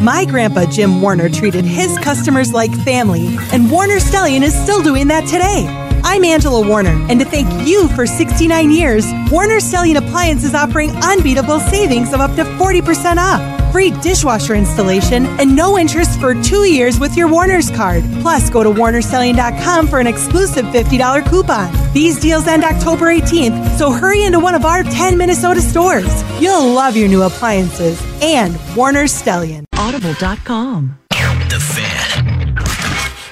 My grandpa Jim Warner treated his customers like family, and Warner Stellian is still doing that today. I'm Angela Warner, and to thank you for 69 years, Warner Stellian Appliance is offering unbeatable savings of up to 40% off, free dishwasher installation, and no interest for two years with your Warner's card. Plus, go to warnerstellian.com for an exclusive $50 coupon. These deals end October 18th, so hurry into one of our 10 Minnesota stores. You'll love your new appliances and Warner Stellian. Audible.com. The Fan.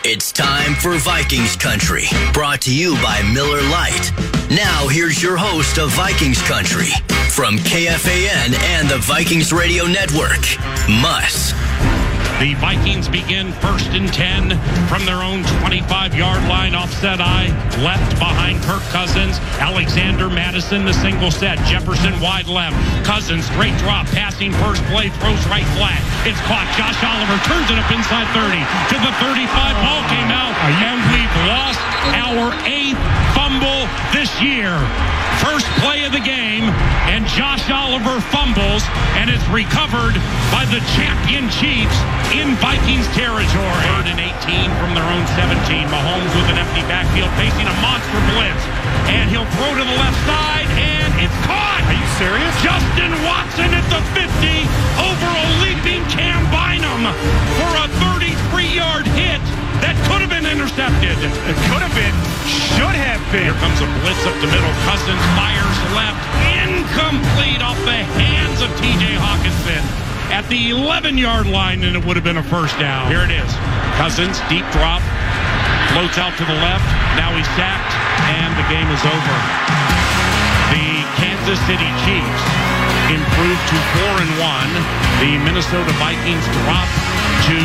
It's time for Vikings Country, brought to you by Miller Lite. Now, here's your host of Vikings Country from KFAN and the Vikings Radio Network, Muss. The Vikings begin first and 10 from their own 25 yard line, offset eye, left behind Kirk Cousins. Alexander Mattison, the single set. Jefferson wide left. Cousins, straight drop, passing first play, throws right flat. It's caught. Josh Oliver turns it up inside 30 to the 35. Ball came out, and we've lost our fumble this year. First play of the game, and Josh Oliver fumbles, and it's recovered by the champion Chiefs in Vikings territory. Third and 18 from their own 17. Mahomes with an empty backfield facing a monster blitz. And he'll throw to the left side, and it's caught. Are you serious? Justin Watson at the 50 over a leaping Cam Bynum for a 33-yard hit that could have been intercepted. It could have been, should have been. Here comes a blitz up the middle. Cousins fires left. Incomplete off the hands of TJ Hockenson at the 11 yard line, and it would have been a first down. Here it is. Cousins, deep drop, floats out to the left. Now he's sacked, and the game is over. The Kansas City Chiefs improved to 4 and 1. The Minnesota Vikings drop to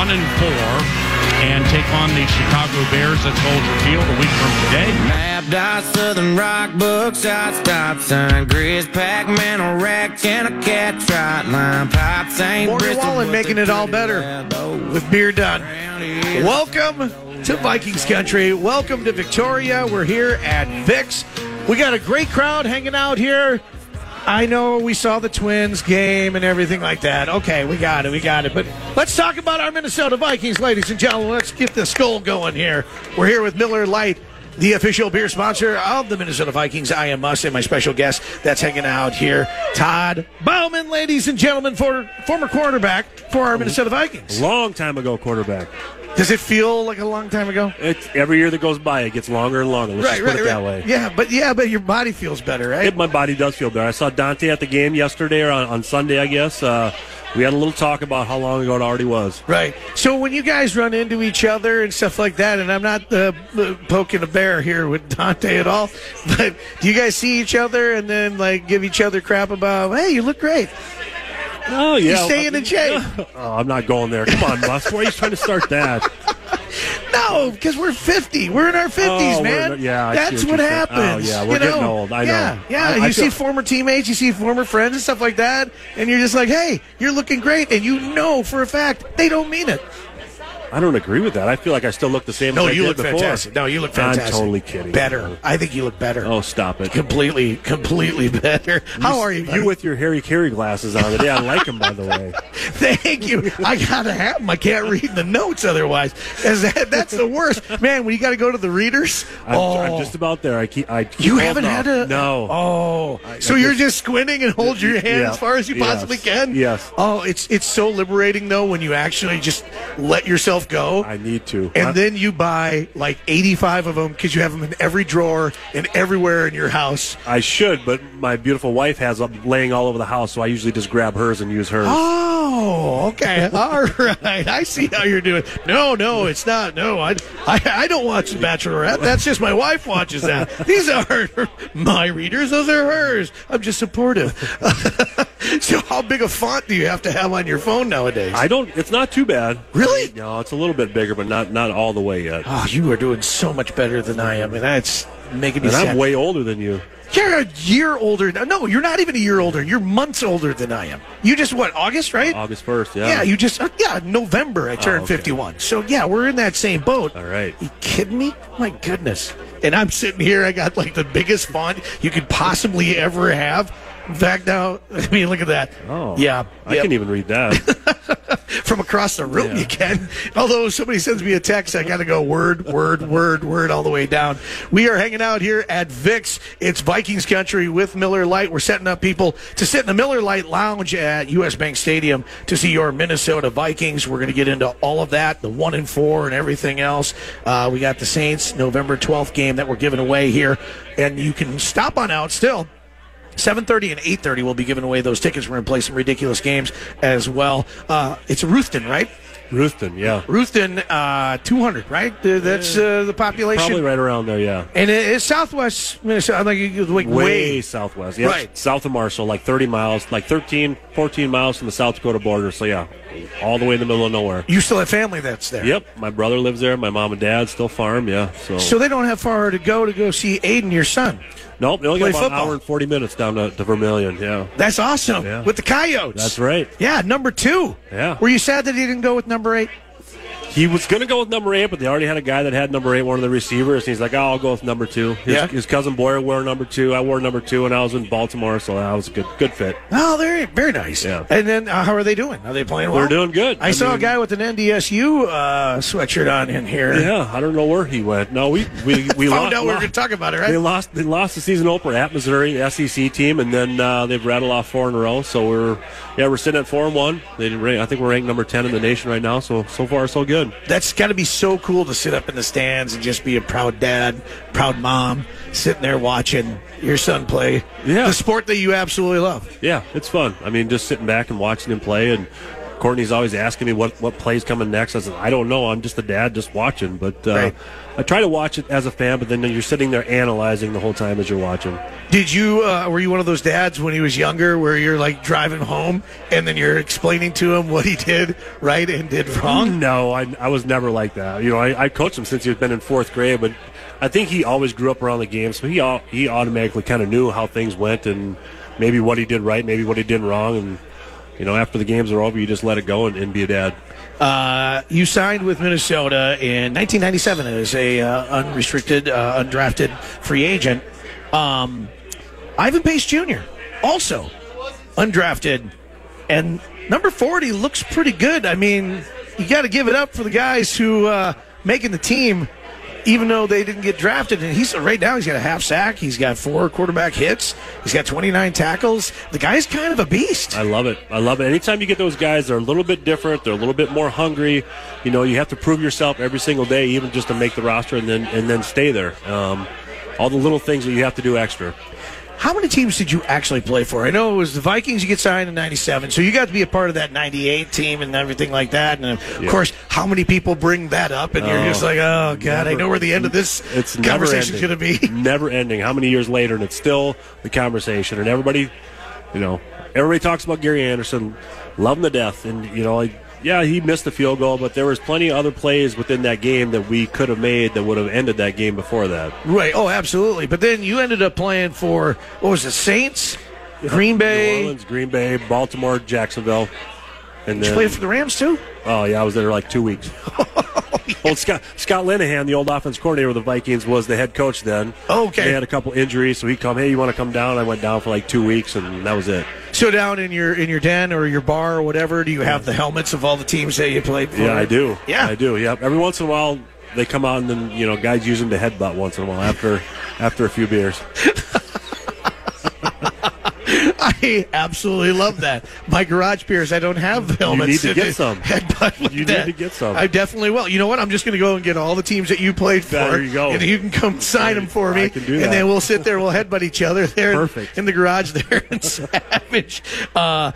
1 and 4 and take on the Chicago Bears at Soldier Field a week from today. Map dot Southern Rock book shot stop sign Grizz Pac-Man a rack and a cat trot line Pop St. Morgan Wallen making it all better with beer done. Welcome to Vikings Country. Welcome to Victoria. We're here at Vic's. We got a great crowd hanging out here. I know we saw the Twins game and everything like that. Okay, we got it. We got it. But let's talk about our Minnesota Vikings, ladies and gentlemen. Let's get the skull going here. We're here with Miller Lite. The official beer sponsor of the Minnesota Vikings, I am Muss, and my special guest that's hanging out here, Todd Bouman, ladies and gentlemen, for former quarterback for our Minnesota Vikings. Long time ago, quarterback. Does it feel like a long time ago? It's every year that goes by, it gets longer and longer. Let's just put it that way. Yeah, but yeah, but your body feels better, right? It- my body does feel better. I saw Dante at the game yesterday or on, on Sunday, I guess. Uh, we had a little talk about how long ago it already was. Right. So when you guys run into each other and stuff like that, and I'm not uh, uh, poking a bear here with Dante at all, but do you guys see each other and then like give each other crap about, hey, you look great? Oh yeah, You staying in the shape? Oh, I'm not going there. Come on, Muss. Why are you trying to start that? No, because we're 50. We're in our 50s, Oh, man. yeah, I That's what what oh, happens. Oh, yeah, we're you know? getting old. I know. Yeah, yeah. I- you I see feel- former teammates, you see former friends and stuff like that, and you're just like, hey, you're looking great, and you know for a fact they don't mean it. I don't agree with that. I feel like I still look the same. No, you did look before. fantastic. No, you look fantastic. I'm totally kidding. Better. I think you look better. Oh, stop it. Completely, completely better. How are you? You with your Harry Caray glasses on today. I like them, by the way. Thank you. I gotta have them. I can't read the notes otherwise. that- that's the worst, man. When you got to go to the readers. I'm, oh, I'm just about there. I keep. I keep you haven't off. had a no. Oh, I- so I you're just- just squinting and hold your hand Yeah. as far as you Yes. possibly can. Yes. Oh, it's it's so liberating though when you actually just let yourself go. I need to. and I- then you buy like 85 of them because you have them in every drawer and everywhere in your house. I should, but my beautiful wife has them laying all over the house, so I usually just grab hers and use hers. Ah, Oh, okay. All right. I see how you're doing. No, no, it's not. No, I, I, I don't watch The Bachelorette. That's just my wife watches that. These aren't my readers. Those are hers. I'm just supportive. so, how big a font do you have to have on your phone nowadays? I don't. It's not too bad. Really? No, it's a little bit bigger, but not not all the way yet. Oh, you are doing so much better than I am, and that's making me And sad. I'm way older than you. You're a year older. No, you're not even a year older. You're months older than I am. You just what? August, right? August first. Yeah. Yeah, you just uh, yeah November. I turned Oh, okay. 51. So yeah, we're in that same boat. All right. You kidding me? My goodness. And I'm sitting here. I got like the biggest font you could possibly ever have. In fact, now I mean, look at that. Oh. yeah. I yep. can even read that. from across the room, Yeah. you can. Although somebody sends me a text, I got to go word, word, word, word all the way down. We are hanging out here at Vic's. It's Vikings country with Miller Lite. We're setting up people to sit in the Miller Lite Lounge at U.S. Bank Stadium to see your Minnesota Vikings. We're going to get into all of that, the one and four, and everything else. Uh, we got the Saints November 12th game that we're giving away here, and you can stop on out still. 7.30 and 8.30 we'll be giving away those tickets we're going to play some ridiculous games as well uh, it's ruthven right Ruthven, yeah. ruthven uh, 200 right that's uh, the population Probably right around there, yeah. and it- it's southwest minnesota like, like Way, way, southwest. Yeah. Right. South of Marshall, like 30 miles, like 13, 14 miles from the South Dakota border. So, yeah, all the way in the middle of nowhere. you still have family that's there Yep. My brother lives there. My mom and dad still farm, yeah. So, so they don't have far to go to go see aiden your son nope, they only got about football. an hour and 40 minutes down to, to Vermillion, yeah. that's awesome Yeah. with the coyotes That's right. yeah number two Yeah. were you sad that he didn't go with number eight He was going to go with number eight, but they already had a guy that had number eight, one of the receivers. And he's like, oh, I'll go with number two. His, Yeah. his cousin Boyer wore number two. I wore number two, and I was in Baltimore, so that was a good good fit. Oh, they're very nice. Yeah. And then, uh, how are they doing? Are they playing well? They're doing good. I, I saw a guy with an NDSU uh, sweatshirt on in here. Yeah, I don't know where he went. No, we we, we Found lost, out we were going to talk about it, right? They lost. They lost the season opener at Missouri, the SEC team, and then uh, they've rattled off four in a row. So we're yeah, we're sitting at four and one. They didn't rank, I think we're ranked number ten in the nation right now. So so far so good. That's got to be so cool to sit up in the stands and just be a proud dad, proud mom, sitting there watching your son play Yeah. the sport that you absolutely love. Yeah, it's fun. I mean, just sitting back and watching him play, and Courtney's always asking me what what plays coming next. I said I don't know. I'm just a dad, just watching. But uh, Right. I try to watch it as a fan, but then you're sitting there analyzing the whole time as you're watching. Did you, uh, were you one of those dads when he was younger where you're like driving home and then you're explaining to him what he did right and did wrong? No, I, I was never like that. You know, I, I coached him since he's been in fourth grade, but I think he always grew up around the game, so he he automatically kind of knew how things went and maybe what he did right, maybe what he did wrong, and you know, after the games are over, you just let it go and, and be a dad. Uh, you signed with Minnesota in 1997 as a uh, unrestricted, uh, undrafted free agent. Um, Ivan Pace Jr. also undrafted, and number 40 looks pretty good. I mean, you got to give it up for the guys who uh, making the team. Even though they didn't get drafted, and he's right now he's got a half sack, he's got four quarterback hits, he's got 29 tackles. The guy's kind of a beast. I love it. I love it. Anytime you get those guys, they're a little bit different. They're a little bit more hungry. You know, you have to prove yourself every single day, even just to make the roster and then and then stay there. Um, all the little things that you have to do extra. How many teams did you actually play for? I know it was the Vikings you get signed in 97, so you got to be a part of that 98 team and everything like that. And of Yeah. course, how many people bring that up? And you're Oh, just like, oh, God, I know where the end of this It's never conversation's going to be. never ending. How many years later, and it's still the conversation. And everybody, you know, everybody talks about Gary Anderson, love him to death. And you know, like, yeah, he missed the field goal, but there was plenty of other plays within that game that we could have made that would have ended that game before that. Right. Oh, absolutely. But then you ended up playing for, what was it, Saints? Green New Bay? Orleans, Green Bay, Baltimore, Jacksonville, and Did you then play for the Rams, too? Oh yeah, I was there like two weeks. Old Scott Scott Linehan, the old offense coordinator of the Vikings, was the head coach then. Okay. They had a couple injuries, so he come, hey, you want to come down? I went down for like two weeks, and that was it. So down in your in your den or your bar or whatever, do you have the helmets of all the teams that you played for? Yeah, I do. Yeah. I do. Yep. Every once in a while, they come out and then you know guys use them to headbutt once in a while after after a few beers. I absolutely love that. My garage beers, I don't have helmets. You need to get some. You need that. to get some. I definitely will. You know what? I'm just going to go and get all the teams that you played for. There you go. And you can come sign them for me. I can do And that. then we'll sit there. We'll headbutt each other there in- Perfect. in the garage there in Savage. Uh,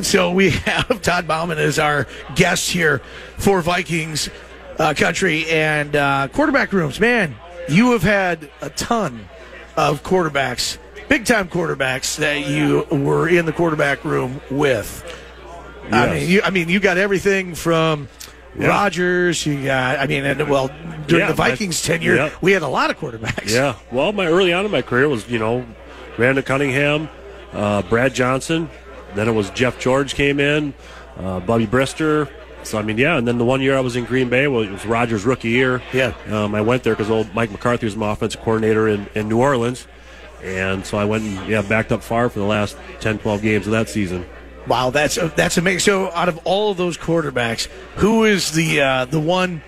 so we have Todd Bouman as our guest here for Vikings uh, country and uh, quarterback rooms. Man, you have had a ton of quarterbacks, big time quarterbacks that you were in the quarterback room with. I mean, you, I mean, you got everything from Yeah. Rodgers. You got, I mean, and well, during Yeah, the Vikings my- tenure, yeah. we had a lot of quarterbacks. Yeah. Well, my early on in my career was you know Randall Cunningham, uh, Brad Johnson. Then it was Jeff George came in, uh, Bubby Brister. So I mean, yeah. And then the one year I was in Green Bay, well, it was Rodgers' rookie year. Yeah. Um, I went there because old Mike McCarthy was my offensive coordinator in, in New Orleans, and so I went and yeah backed up Favre for the last 10, 12 games of that season. Wow, that's that's amazing. So, out of all of those quarterbacks, who is the uh, the one?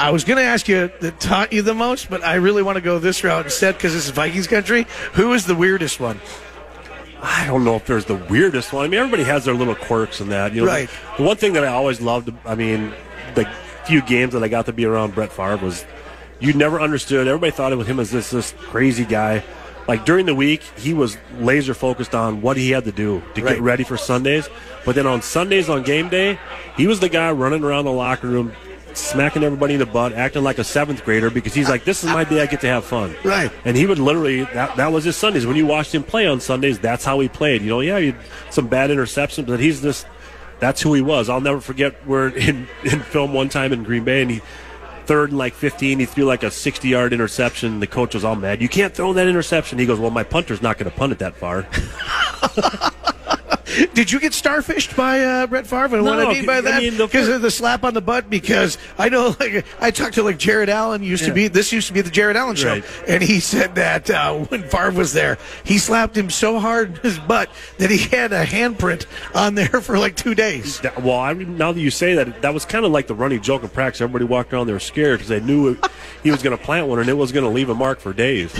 I was going to ask you that taught you the most, but I really want to go this route instead because this is Vikings country. Who is the weirdest one? I don't know if there's the weirdest one. I mean, everybody has their little quirks in that. You know, Right. The, one thing that I always loved, I mean, the few games that I got to be around Brett Favre was you never understood. Everybody thought of him as this this crazy guy. Like during the week, he was laser focused on what he had to do to Right. get ready for Sundays. But then on Sundays on game day, he was the guy running around the locker room, smacking everybody in the butt, acting like a seventh grader because he's like, "This is my day. I get to have fun." Right. And he would literally that that was his Sundays. When you watched him play on Sundays, that's how he played. You know, yeah, he had some bad interceptions, but he's just that's who he was. I'll never forget we're in in film one time in Green Bay and he third and like 15 he threw like a 60 yard interception the coach was all mad. You can't throw that interception. He goes well my punter's not going to punt it that far Did you get starfished by uh, Brett Favre? And what I mean by that, mean, because of the slap on the butt. Because I know, like, I talked to like Jared Allen used to be. This used to be the Jared Allen show, Right. and he said that uh, when Favre was there, he slapped him so hard in his butt that he had a handprint on there for like two days. That- well I, now that you say that that was kind of like the running joke in practice everybody walked around they were scared because they knew it, he was going to plant one and it was going to leave a mark for days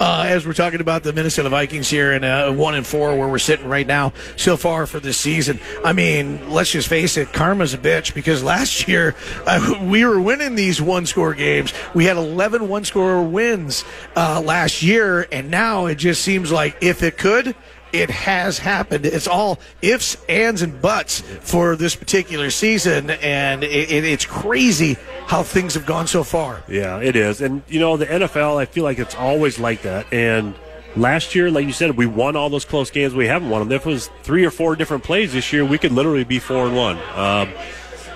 uh, as we're talking about the Minnesota Vikings here in uh, one and four, where we're sitting right now so far for this season. I mean, let's just face it, karma's a bitch because last year uh, we were winning these one score games. We had 11 one score wins uh, last year, and now it just seems like if it could. It has happened. It's all ifs, ands, and buts for this particular season, and it, it, it's crazy how things have gone so far. Yeah, it is. And, you know, the NFL, I feel like it's always like that. And last year, like you said, we won all those close games. We haven't won them. If it was three or four different plays this year, we could literally be four and one. Um,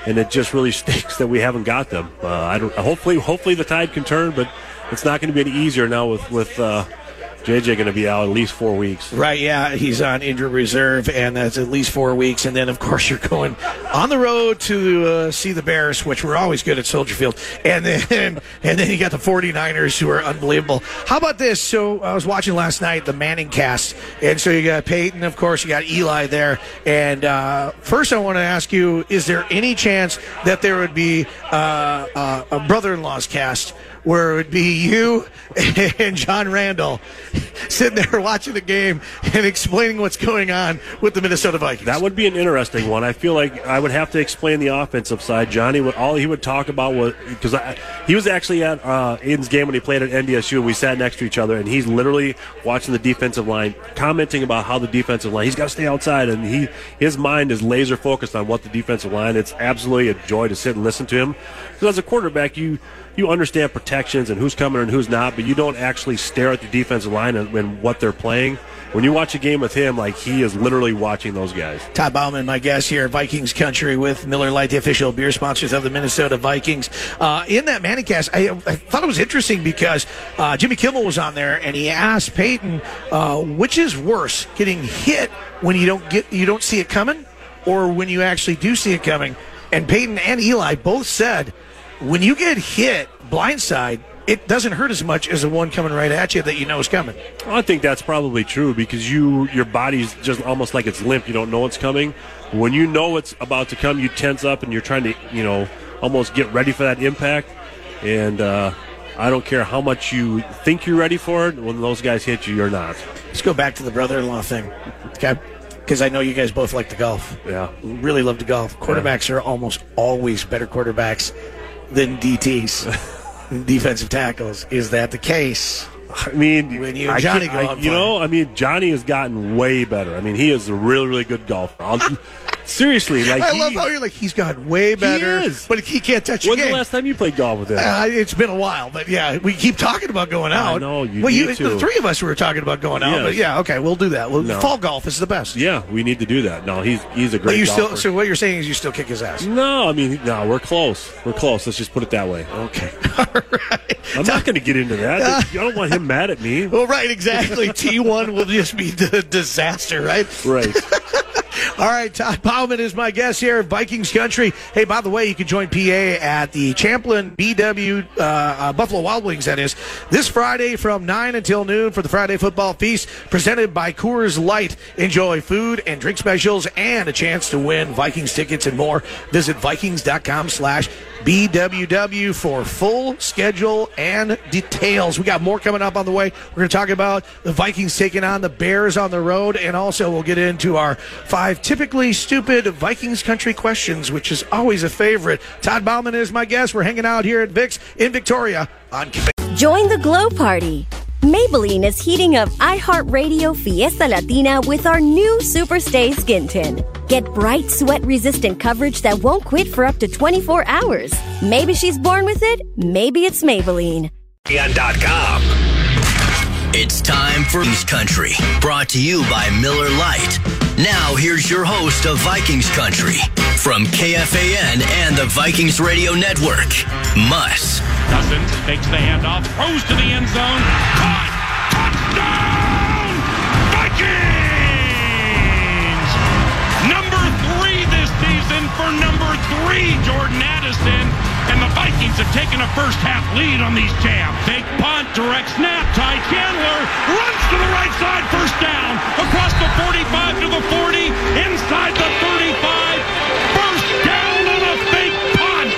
and it just really stinks that we haven't got them. Uh, I don't. Hopefully, hopefully the tide can turn, but it's not going to be any easier now with with uh, JJ going to be out at least four weeks. Right, yeah, he's on injured reserve, and that's at least four weeks. And then, of course, you're going on the road to uh, see the Bears, which we're always good at Soldier Field. And then, and then you got the 49ers, who are unbelievable. How about this? So I was watching last night the Manning cast, and so you got Peyton, of course, you got Eli there. And uh, first, I want to ask you: Is there any chance that there would be uh, uh, a brother-in-law's cast? Where it would be you and John Randle sitting there watching the game and explaining what's going on with the Minnesota Vikings. That would be an interesting one. I feel like I would have to explain the offensive side. Johnny would all he would talk about was because he was actually at uh, Aiden's game when he played at NDSU. and We sat next to each other, and he's literally watching the defensive line, commenting about how the defensive line he's got to stay outside, and he his mind is laser focused on what the defensive line. It's absolutely a joy to sit and listen to him. Because as a quarterback, you you understand protections and who's coming and who's not, but you don't actually stare at the defensive line and, and what they're playing. When you watch a game with him, like he is literally watching those guys. Todd Bouman, my guest here Vikings Country with Miller Lite, the official beer sponsors of the Minnesota Vikings. Uh, in that Manningcast, I, I thought it was interesting because uh, Jimmy Kimmel was on there and he asked Peyton, uh, which is worse, getting hit when you don't get you don't see it coming, or when you actually do see it coming? And Peyton and Eli both said, when you get hit blindside, it doesn't hurt as much as the one coming right at you that you know is coming. Well, I think that's probably true because you your body's just almost like it's limp. You don't know it's coming. When you know it's about to come, you tense up and you're trying to you know almost get ready for that impact. And uh, I don't care how much you think you're ready for it. When those guys hit you, you're not. Let's go back to the brother-in-law thing, okay? Because I know you guys both like to golf. Yeah. Really love to golf. Quarterbacks are almost always better quarterbacks than DTs, defensive tackles. Is that the case? I mean, When you and Johnny I- you know, I mean, Johnny has gotten way better. I mean, he is a really, really good golfer. Seriously, like I he, love how you're like he's got way better, is. but he can't touch When's the last time you played golf with him? Uh, it's been a while, but yeah, we keep talking about going out. I know, you well, you, the three of us were talking about going out, Yes. but yeah, okay, we'll do that. Well, No. Fall golf is the best. yeah, we need to do that. No, he's he's a but great you golfer. still. So what you're saying is you still kick his ass. No, I mean, no, we're close. We're close. Let's just put it that way. Okay, all right. I'm not going to get into that. I don't want him mad at me. Well, right, exactly. T1 will just be the disaster, right? Right. All right, Todd Bouman is my guest here, at Vikings Country. Hey, by the way, you can join PA at the Champlin BW uh, uh, Buffalo Wild Wings. That is this Friday from nine until noon for the Friday Football Feast, presented by Coors Light. Enjoy food and drink specials and a chance to win Vikings tickets and more. Visit Vikings.com/slash BWW for full schedule and details. We got more coming up on the way. We're going to talk about the Vikings taking on the Bears on the road, and also we'll get into our five typically stupid Vikings country questions, which is always a favorite. Todd Bouman is my guest. We're hanging out here at Vix in Victoria on. Join the Glow Party. Maybelline is heating up iHeartRadio Fiesta Latina with our new Superstay Skin Tint. Get bright, sweat resistant coverage that won't quit for up to 24 hours. Maybe she's born with it, maybe it's Maybelline. ESPN.com. It's time for Vikings Country, brought to you by Miller Lite. Now, here's your host of Vikings Country from KFAN and the Vikings Radio Network, Muss. Cousins takes the handoff, throws to the end zone. Caught! Touchdown! Season for number three, Jordan Addison. And the Vikings have taken a first half lead on these champs. Fake punt, direct snap. Ty Chandler runs to the right side, first down. Across the 45 to the 40, inside the 35. First down on a fake punt.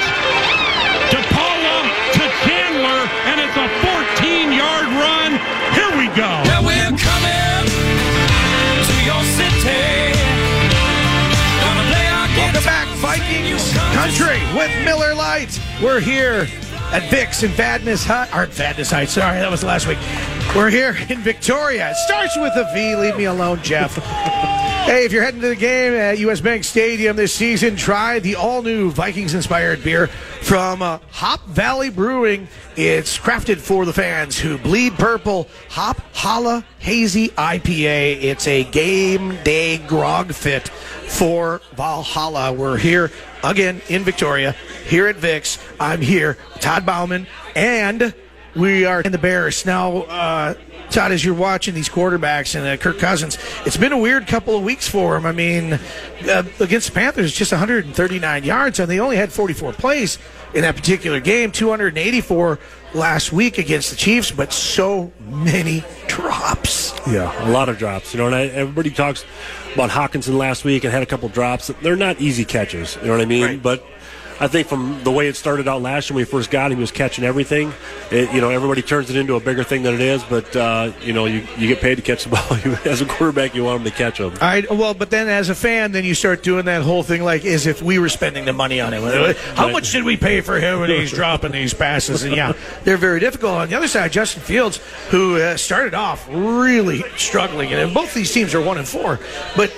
To Paula, to Chandler, and it's a 14 yard run. Here we go. With Miller Lite. We're here at Vix in Vadnais Heights. Or Vadnais Heights, sorry, that was last week. We're here in Victoria. It starts with a V. Leave me alone, Jeff. hey, if you're heading to the game at US Bank Stadium this season, try the all new Vikings inspired beer from uh, Hop Valley Brewing. It's crafted for the fans who bleed purple. Hop Holla Hazy IPA. It's a game day grog fit for Valhalla. We're here again in Victoria, here at Vix. I'm here, Todd Bouman, and we are in the Bears. Now, uh, Todd, as you're watching these quarterbacks and uh, Kirk Cousins, it's been a weird couple of weeks for him. I mean, uh, against the Panthers, just 139 yards, and they only had 44 plays in that particular game, 284 last week against the Chiefs, but so many drops. Yeah, a lot of drops. You know, and I, everybody talks about Hockenson last week and had a couple drops. They're not easy catches. You know what I mean? Right. But I think from the way it started out last year when we first got him, he was catching everything. It, you know, everybody turns it into a bigger thing than it is. But uh, you know, you, you get paid to catch the ball. As a quarterback, you want him to catch them. All right. Well, but then as a fan, then you start doing that whole thing like as if we were spending the money on him. How Right. much did we pay for him when he's dropping these passes? And yeah, they're very difficult. On the other side, Justin Fields, who uh, started off really struggling, and both these teams are one and four, but.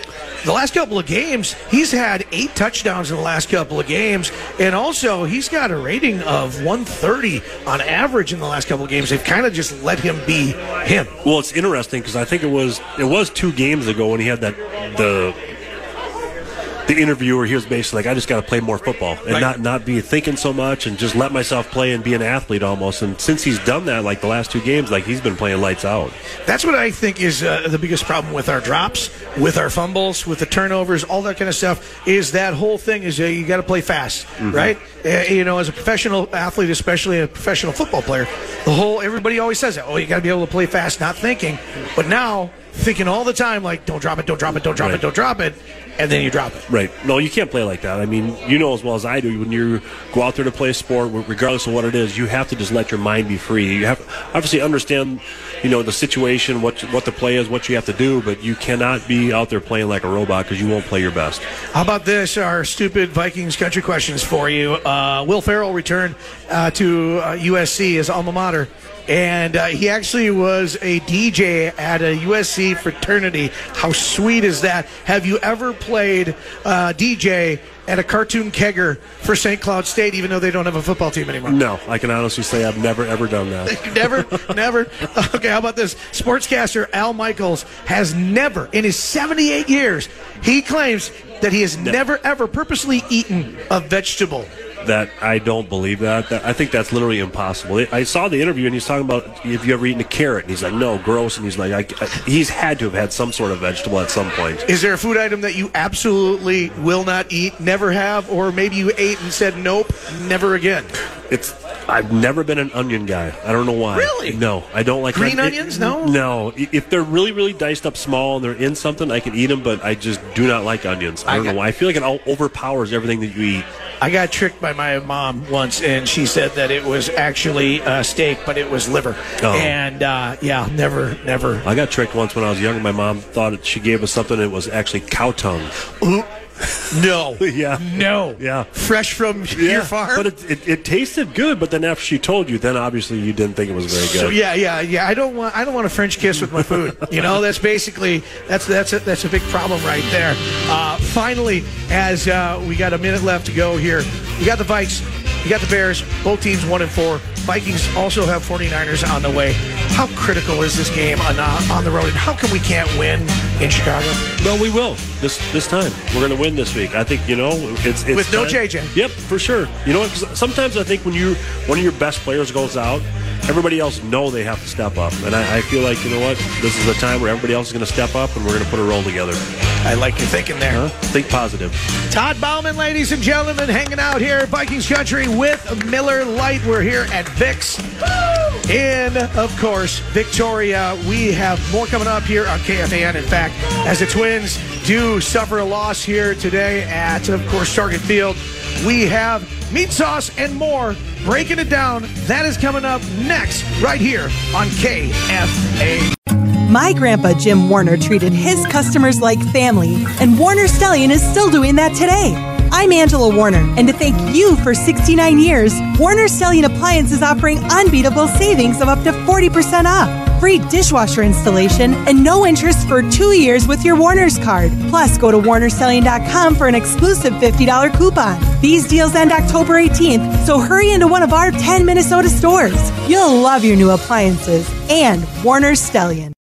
The last couple of games, he's had eight touchdowns in the last couple of games, and also he's got a rating of 130 on average in the last couple of games. They've kind of just let him be him. Well, it's interesting because I think it was it was two games ago when he had that the the interviewer where he was basically like, I just got to play more football and Right. not not be thinking so much and just let myself play and be an athlete almost. And since he's done that, like the last two games, like he's been playing lights out. That's what I think is uh, the biggest problem with our drops, with our fumbles, with the turnovers, all that kind of stuff. Is that whole thing is uh, you got to play fast, right? Uh, you know, as a professional athlete, especially a professional football player, the whole everybody always says that. Oh, you got to be able to play fast, not thinking. But now thinking all the time, like don't drop it, don't drop it, don't drop Right. it, don't drop it, and then you drop it. Right. No, you can't play like that. I mean, you know as well as I do, when you go out there to play a sport, regardless of what it is, you have to just let your mind be free. You have obviously understand, you know, the situation, what what the play is, what you have to do, but you cannot be out there playing like a robot because you won't play your best. How about this? Our stupid Vikings country questions for you. Uh, Will Ferrell returned uh, to uh, USC, his alma mater, and uh, he actually was a DJ at a USC fraternity. How sweet is that? Have you ever played uh, DJ at a cartoon kegger for St. Cloud State, even though they don't have a football team anymore? No, I can honestly say I've never ever done that. never, never. Okay, how about this? Sportscaster Al Michaels has never, in his 78 years, he claims that he has never ever purposely eaten a vegetable. That I don't believe that. that. I think that's literally impossible. I saw the interview and he's talking about if you ever eaten a carrot, and he's like, no, gross, and he's like, I, I, he's had to have had some sort of vegetable at some point. Is there a food item that you absolutely will not eat, never have, or maybe you ate and said nope, never again? It's I've never been an onion guy. I don't know why. Really? No, I don't like Green it- onions? No? No. If they're really, really diced up small and they're in something, I can eat them, but I just do not like onions. I I don't got- know why. I feel like it all overpowers everything that you eat. I got tricked by my mom once, and she said that it was actually uh, steak, but it was liver. Oh. And uh, yeah, never, never. I got tricked once when I was younger. My mom thought she gave us something. It was actually cow tongue. No, yeah, no, yeah. fresh from your farm. But it, it, it tasted good. But then after she told you, then obviously you didn't think it was very good. So yeah, yeah, yeah. I don't want I don't want a French kiss with my food. You know, that's basically that's that's a, that's a big problem right there. Uh, finally, as uh, we got a minute left to go here, we got the Vikes, you got the Bears. Both teams one and four. Vikings also have 49ers on the way. How critical is this game on uh, on the road, and how come we can't win in Chicago? Well, we will this this time. We're going to win this week. I think you know it's, it's With no time- JJ. Yep, for sure. You know, what? sometimes I think when you one of your best players goes out, everybody else know they have to step up, and I, I feel like you know what, this is the time where everybody else is going to step up, and we're going to put a roll together. I like your thinking there. Huh? Think positive. Todd Bouman, ladies and gentlemen, hanging out here at Vikings Country with Miller Lite. We're here at Vic's. In, of course, Victoria. We have more coming up here on KFAN. In fact, as the Twins do suffer a loss here today at, of course, Target Field, we have meat sauce and more breaking it down. That is coming up next, right here on KFA. My grandpa Jim Warner treated his customers like family, and Warner Stellian is still doing that today. I'm Angela Warner, and to thank you for 69 years, Warner Stellian Appliance is offering unbeatable savings of up to 40% off, free dishwasher installation, and no interest for two years with your Warner's card. Plus, go to warnerstellian.com for an exclusive $50 coupon. These deals end October 18th, so hurry into one of our 10 Minnesota stores. You'll love your new appliances and Warner Stellian.